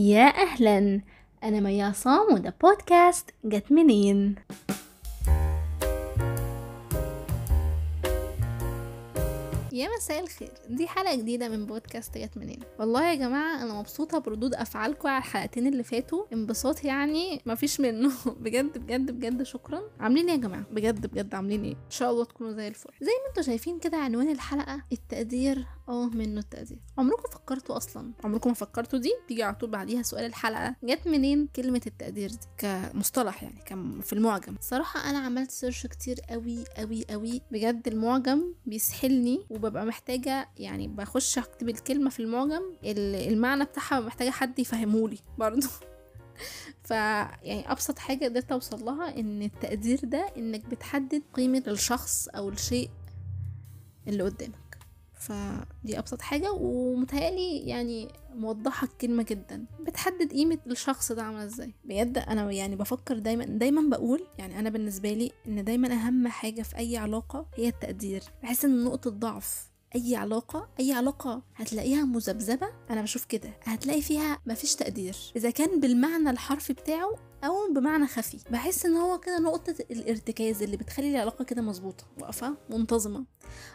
يا أهلا. أنا ميا عصام وده بودكاست جت منين؟ يا مساء الخير. دي حلقة جديدة من بودكاست جت منين؟ والله يا جماعة أنا مبسوطة بردود أفعالكم على الحلقتين اللي فاتوا. انبساط يعني مفيش منه. بجد بجد بجد شكرا. عاملين إيه يا جماعة؟ بجد بجد عاملين إيه؟ إن شاء الله تكونوا زي الفل. زي ما أنتوا شايفين كده عنوان الحلقة التقدير آه منه التقدير. عمركم فكرتوا أصلا؟ عمركم ما فكرتوا دي؟ بيجي على طول بعديها سؤال الحلقة. جت منين كلمة التقدير دي؟ كمصطلح يعني كم في المعجم. صراحة أنا عملت سيرش كتير قوي قوي قوي بجد المعجم بيسحلني وببقى محتاجة يعني بخش أكتب الكلمة في المعجم. ال- المعنى بتاعها محتاجة حد يفهمهولي برضه. ف يعني أبسط حاجة قدرت أوصل لها إن التقدير ده إنك بتحدد قيمة الشخص أو الشيء اللي قدامك. فدي أبسط حاجة ومتهيألي يعني موضحة الكلمة جدا. بتحدد قيمة الشخص ده عاملة إزاي. بجد أنا يعني بفكر دايما دايما بقول يعني أنا بالنسبة لي إن دايما أهم حاجة في أي علاقة هي التقدير. بحس إن نقطة ضعف أي علاقة أي علاقة هتلاقيها مذبذبة أنا بشوف كده. هتلاقي فيها مفيش تقدير. إذا كان بالمعنى الحرفي بتاعه أو بمعنى خفي. بحس إن هو كده نقطة الارتكاز اللي بتخلي العلاقة كده مظبوطة واقفة منتظمة.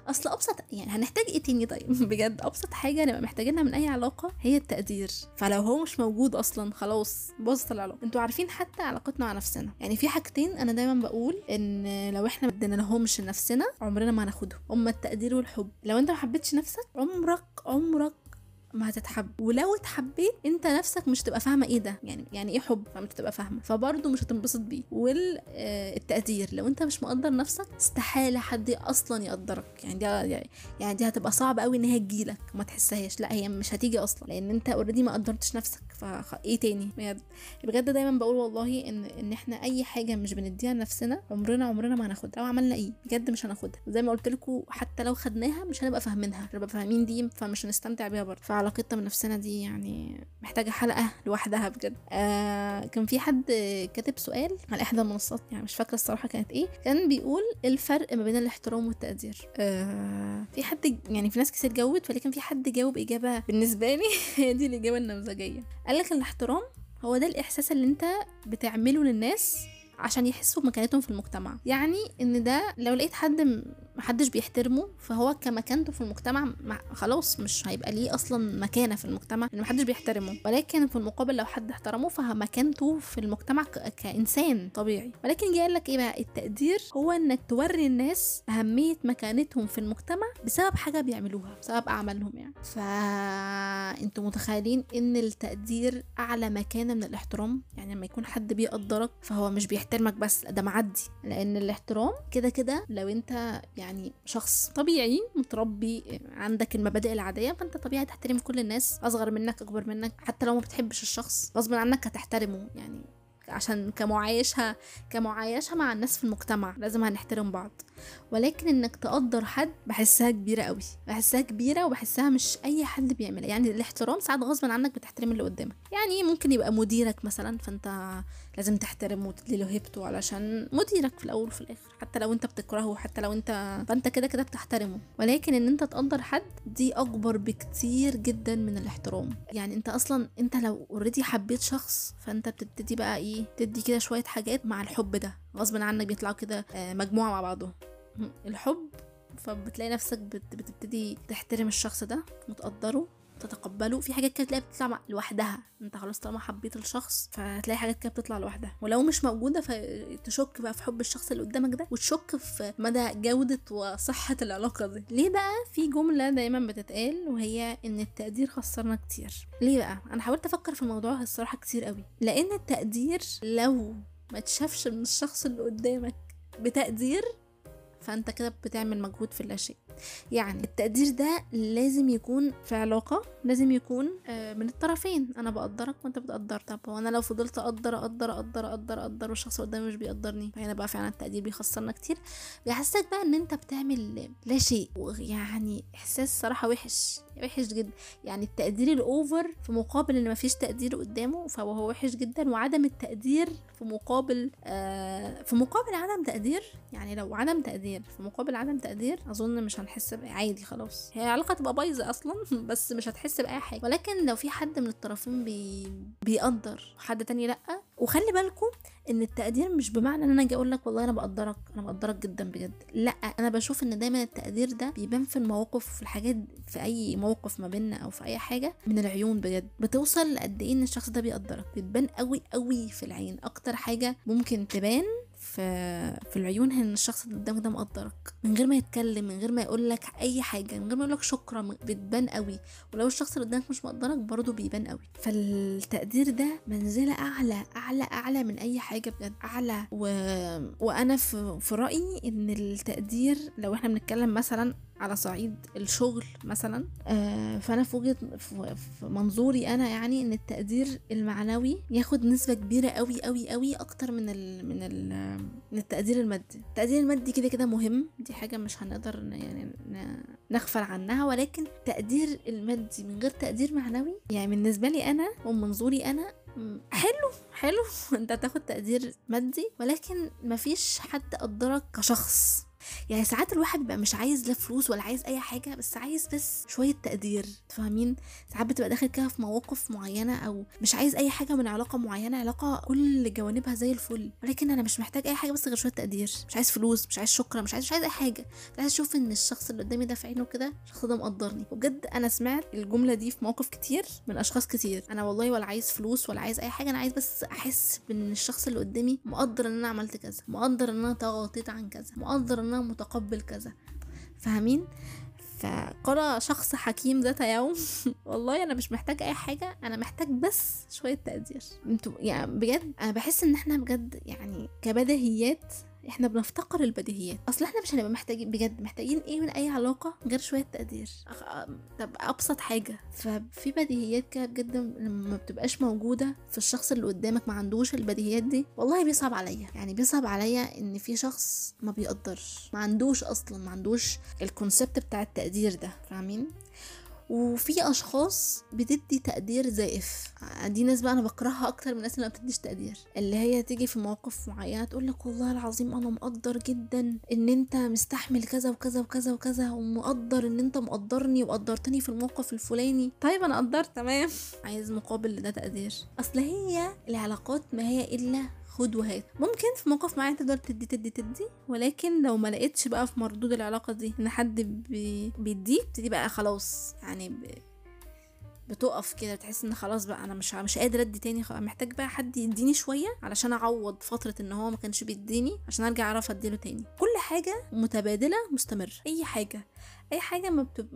أصل أبسط يعني هنحتاج إيه تاني طيب؟ بجد أبسط حاجة نبقى محتاجينها من أي علاقة هي التقدير. فلو هو مش موجود أصلا خلاص باظت العلاقة. أنتوا عارفين حتى علاقتنا مع نفسنا. يعني في حاجتين أنا دايما بقول إن لو إحنا ما لهمش لنفسنا عمرنا ما هناخدهم. هما التقدير والحب. لو أنت ما حبيتش نفسك عمرك عمرك هتتحب. ولو اتحبيت انت نفسك مش تبقى فاهمة إيه ده. يعني يعني إيه حب؟ فمش تبقى فاهمة. فبرضه مش هتنبسط بيه. والتقدير لو انت مش مقدر نفسك استحالة حد أصلا يقدرك. يعني دي يعني دي هتبقى صعب قوي ان هي تجيلك. ما تحسهاش. لا هي مش هتيجي أصلا. لأن انت اوريدي ما قدرتش نفسك. فايه تاني؟ بجد بجد دايما بقول والله إن إن إحنا أي حاجة مش بنديها لنفسنا عمرنا عمرنا ما هناخدها لو عملنا إيه بجد مش هناخدها. زي ما قلت لكم حتى لو خدناها مش هنبقى فاهمينها مش هنبقى فاهمين دي فمش هنستمتع بيها برضه. فعلاقتنا بنفسنا دي يعني محتاجة حلقة لوحدها بجد. آه كان في حد كاتب سؤال على إحدى المنصات يعني مش فاكرة الصراحة كانت إيه. كان بيقول الفرق ما بين الاحترام والتقدير. آه في حد يعني في ناس كتير جاوبت ولكن في حد جاوب إجابة بالنسبة لي هي دي الإجابة النموذجيه قال لك الاحترام هو ده الإحساس اللي انت بتعمله للناس عشان يحسوا بمكانتهم في المجتمع. يعني إن ده لو لقيت حد محدش بيحترمه فهو كمكانته في المجتمع خلاص مش هيبقى ليه أصلا مكانة في المجتمع إن محدش بيحترمه. ولكن في المقابل لو حد احترمه فمكانته في المجتمع كإنسان طبيعي. ولكن جه قال لك إيه بقى؟ التقدير هو إنك توري الناس أهمية مكانتهم في المجتمع بسبب حاجة بيعملوها بسبب أعمالهم يعني. فانتوا متخيلين إن التقدير أعلى مكانة من الاحترام؟ يعني لما يكون حد بيقدرك فهو مش بيحترمك بس ده معدي. لأن الاحترام كده كده لو أنت يعني شخص طبيعي متربي عندك المبادئ العادية فأنت طبيعي تحترم كل الناس أصغر منك أكبر منك حتى لو ما بتحبش الشخص غصب عنك هتحترمه. يعني عشان كمعايشها كمعايشة مع الناس في المجتمع لازم هنحترم بعض. ولكن إنك تقدر حد بحسها كبيرة قوي بحسها كبيرة وبحسها مش أي حد بيعملها. يعني الاحترام ساعات غصب عنك بتحترم اللي قدامك. يعني ممكن يبقى مديرك مثلا فأنت لازم تحترمه وتدي له هيبته علشان مديرك في الأول وفي الآخر حتى لو أنت بتكرهه حتى لو أنت فأنت كده كده بتحترمه. ولكن إن أنت تقدر حد دي أكبر بكتير جدا من الاحترام. يعني أنت أصلا أنت لو اوريدي حبيت شخص فأنت بتبتدي بقى إيه تدي كده شوية حاجات مع الحب ده غصب عنك بيطلعوا كده مجموعة مع بعضهم. الحب فبتلاقي نفسك بتبتدي تحترم الشخص ده وتقدره تتقبله. في حاجات كده تلاقيها بتطلع لوحدها. انت خلاص طالما حبيت الشخص فتلاقي حاجات كده بتطلع لوحدها. ولو مش موجودة فتشك بقى في حب الشخص اللي قدامك ده وتشك في مدى جودة وصحة العلاقة دي. ليه بقى في جملة دايما بتتقال وهي إن التقدير خسرنا كتير؟ ليه بقى؟ أنا حاولت أفكر في الموضوع الصراحة كتير قوي. لأن التقدير لو ما تشافش من الشخص اللي قدامك بتقدير فأنت كده بتعمل مجهود في اللاشيء يعني التقدير ده لازم يكون في علاقة لازم يكون من الطرفين. أنا بقدرك وأنت بتقدر. طب هو أنا لو فضلت أقدر أقدر أقدر أقدر أقدر والشخص قدامي مش بيقدرني؟ فهنا بقى فعلا التقدير بيخسرنا كتير. بيحسسك بقى إن أنت بتعمل لا شيء. يعني إحساس صراحة وحش وحش جدا. يعني التقدير الأوفر في مقابل إن مفيش تقدير قدامه فهو وحش جدا. وعدم التقدير في مقابل آه في مقابل عدم تقدير يعني لو عدم تقدير في مقابل عدم تقدير أظن مش هنحس بأي عادي خلاص. هي العلاقه تبقى بايظة أصلا بس مش هتحس بأي حاجة. ولكن لو في حد من الطرفين بي... بيقدر وحد تاني لأ. وخلي بالكم إن التقدير مش بمعنى إن أنا أجي أقول لك والله أنا بقدرك أنا بقدرك جدا بجد. لأ أنا بشوف إن دايما التقدير ده بيبان في المواقف في الحاجات في أي موقف ما بيننا أو في أي حاجة من العيون بجد. بتوصل لقد إيه إن الشخص ده بيقدرك. بتبان قوي قوي في العين. أكتر حاجة ممكن تبان في في العيون إن الشخص اللي قدامك ده مقدرك. من غير ما يتكلم من غير ما يقول لك أي حاجة من غير ما يقول لك شكرا بتبان قوي. ولو الشخص اللي قدامك مش مقدرك برضه بيبان قوي. فالتقدير ده منزلة أعلى أعلى أعلى من أي حاجة بجد أعلى. و... وأنا في... في رأيي إن التقدير لو إحنا بنتكلم مثلا على صعيد الشغل مثلا. آه فأنا في وجهة في منظوري أنا يعني إن التقدير المعنوي ياخد نسبة كبيرة قوي قوي قوي أكتر من ال من ال من التقدير المادي. التقدير المادي كده كده مهم دي حاجة مش هنقدر يعني نغفل عنها ولكن التقدير المادي من غير تقدير معنوي يعني بالنسبة لي أنا ومن منظوري أنا حلو حلو أنت تاخد تقدير مادي ولكن مفيش حد قدرك كشخص. يعني ساعات الواحد بيبقى مش عايز لا فلوس ولا عايز أي حاجة بس عايز بس شوية تقدير فاهمين ساعات بتبقى داخل كده في مواقف معينة أو مش عايز أي حاجة من علاقة معينة علاقة كل جوانبها زي الفل ولكن أنا مش محتاج أي حاجة بس غير شوية تقدير مش عايز فلوس مش عايز شكرا مش عايز مش عايز أي حاجة عايز أشوف إن الشخص اللي قدامي ده في عينه كده الشخص ده مقدرني. وبجد أنا سمعت الجملة دي في مواقف كتير من أشخاص كتير. أنا والله ولا عايز فلوس ولا عايز أي حاجة أنا عايز بس أحس بإن الشخص اللي قدامي مقدر إن أنا عملت كذا مقدر إن أنا تغاضيت عن كذا مقدر إن أنا متقبل كذا. فاهمين؟ فقال شخص حكيم ذات يوم. والله أنا مش محتاج أي حاجة أنا محتاج بس شوية تقدير. أنتوا يعني بجد أنا بحس إن إحنا بجد يعني كبديهيات إحنا بنفتقر البديهيات. أصل إحنا مش هنبقى محتاجين بجد محتاجين إيه من أي علاقة غير شوية تقدير؟ طب أبسط حاجة. ففي بديهيات كده بجد لما ما بتبقاش موجودة في الشخص اللي قدامك ما عندوش البديهيات دي والله بيصعب عليا. يعني بيصعب عليا إن في شخص ما بيقدرش ما عندوش أصلا ما عندوش الكونسبت بتاع التقدير ده فاهمين؟ وفي أشخاص بتدي تقدير زائف دي ناس بقى أنا بكرهها أكتر من الناس اللي ما بتديش تقدير. اللي هي تيجي في مواقف معينة تقول لك والله العظيم أنا مقدر جدا إن أنت مستحمل كذا وكذا وكذا وكذا ومقدر إن أنت مقدرني وقدرتني في الموقف الفلاني. طيب أنا قدرت تمام. عايز مقابل لده تقدير. أصل هي العلاقات ما هي إلا خد وهات. ممكن في موقف معين تقدر تدي تدي تدي ولكن لو ما لقيتش بقى في مردود العلاقة دي إن حد بي بيديك تدي بقى خلاص يعني ب... بتقف كده بتحس إن خلاص بقى أنا مش مش قادر أدي تاني خلاص محتاج بقى حد يديني شوية علشان أعوض فترة إن هو ما كانش بيديني عشان أرجع أعرف اديله تاني. كل حاجة متبادلة مستمر أي حاجة. أي حاجة ما بتب...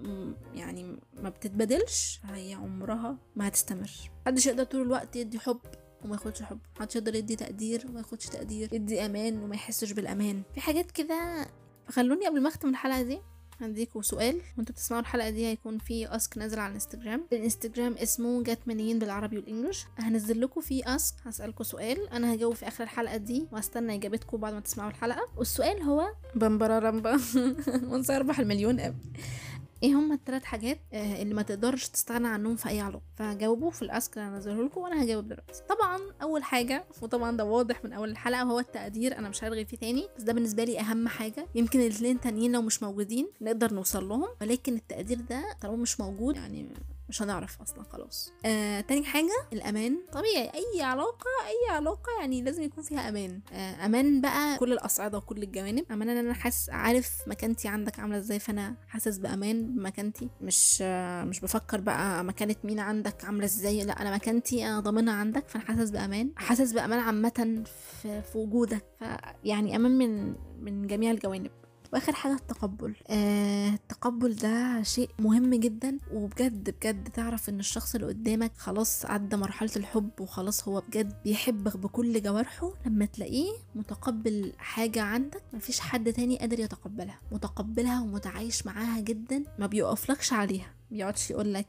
يعني ما بتتبادلش هي عمرها ما هتستمر. محدش يقدر طول الوقت يدي حب. وما ياخدش حب. محدش يقدر يدي تقدير وما ياخدش تقدير يدي أمان وما يحسش بالأمان. في حاجات كده فخلوني قبل ما أختم الحلقة دي هديكوا سؤال وأنتوا بتسمعوا الحلقة دي هيكون في أسك نازل على الإنستجرام. الإنستجرام اسمه جت منين بالعربي والإنجلش. هنزل لكم فيه أسك هسألكم سؤال أنا هجاوب في آخر الحلقة دي وهستنى إجابتكم بعد ما تسمعوا الحلقة. والسؤال هو بمبررمبا ونسى أربح المليون أب. إيه هما الثلاث حاجات آه اللي ما تقدرش تستغنى عنهم في أي علاقة؟ فجاوبوا في الاسك اللي هنزله لكم وأنا هجاوب دلوقتي. طبعا أول حاجة وطبعا ده واضح من أول الحلقة هو التقدير أنا مش هرغي فيه تاني بس ده بالنسبة لي أهم حاجة. يمكن الاثنين تانيين لو مش موجودين نقدر نوصل لهم ولكن التقدير ده طالما مش موجود يعني مش هنعرف أصلا خلاص. آه، تاني حاجة الأمان. طبيعي أي علاقة أي علاقة يعني لازم يكون فيها أمان. آه، أمان بقى كل الأصعدة وكل الجوانب. أمان إن أنا حاسس عارف مكانتي عندك عاملة إزاي فأنا حاسس بأمان بمكانتي. مش آه، مش بفكر بقى مكانة مين عندك عاملة إزاي. لا أنا مكانتي أنا ضامنها عندك فأنا حاسس بأمان. حاسس بأمان عامة في, في وجودك. فيعني أمان من من جميع الجوانب. وآخر حاجة التقبل. آه التقبل ده شيء مهم جدا وبجد بجد تعرف إن الشخص اللي قدامك خلاص عدى مرحلة الحب وخلاص هو بجد بيحبك بكل جوارحه لما تلاقيه متقبل حاجة عندك مفيش حد تاني قادر يتقبلها. متقبلها ومتعايش معاها جدا ما بيقفلكش عليها. بيقعدش يقول لك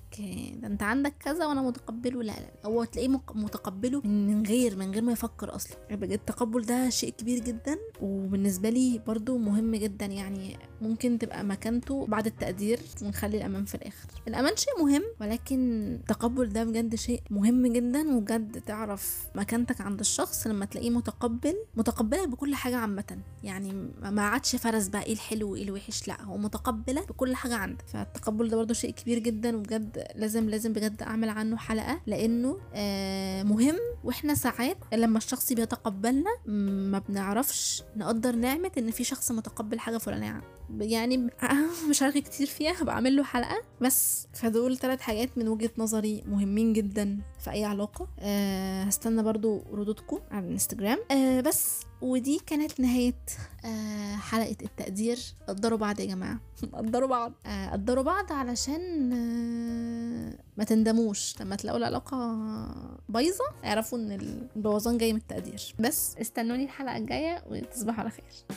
ده انت عندك كذا وأنا متقبله. لا لا هو تلاقيه متقبله من غير من غير ما يفكر أصلا. بجد التقبل ده شيء كبير جدا وبالنسبة لي برضو مهم جدا. يعني ممكن تبقى مكانته بعد التقدير ونخلي الأمان في الآخر. الأمان شيء مهم ولكن التقبل ده بجد شيء مهم جدا. وبجد تعرف مكانتك عند الشخص لما تلاقيه متقبل متقبلك بكل حاجة عامة. يعني ما عادش فرز بقى إيه الحلو وإيه الوحش. لا هو متقبلك بكل حاجة عندك. فالتقبل ده برضو شيء كبير جدا وبجد لازم لازم بجد أعمل عنه حلقة لأنه آه مهم. وإحنا ساعات لما الشخص بيتقبلنا ما بنعرفش نقدر نعمة إن في شخص متقبل حاجة فلانية. يعني مش هرغي كتير فيها بعمل له حلقة. بس فدول ثلاث حاجات من وجهة نظري مهمين جدا في أي علاقة. أه هستنى برضو ردودكم على الانستجرام. أه بس ودي كانت نهاية أه حلقة التقدير. قدروا بعض يا جماعة. قدروا بعض. أه قدروا بعض علشان أه ما تندموش. لما تلاقوا العلاقة بايظة اعرفوا إن البوظان جاي من التقدير. بس استنوني الحلقة الجاية وتصبحوا على خير.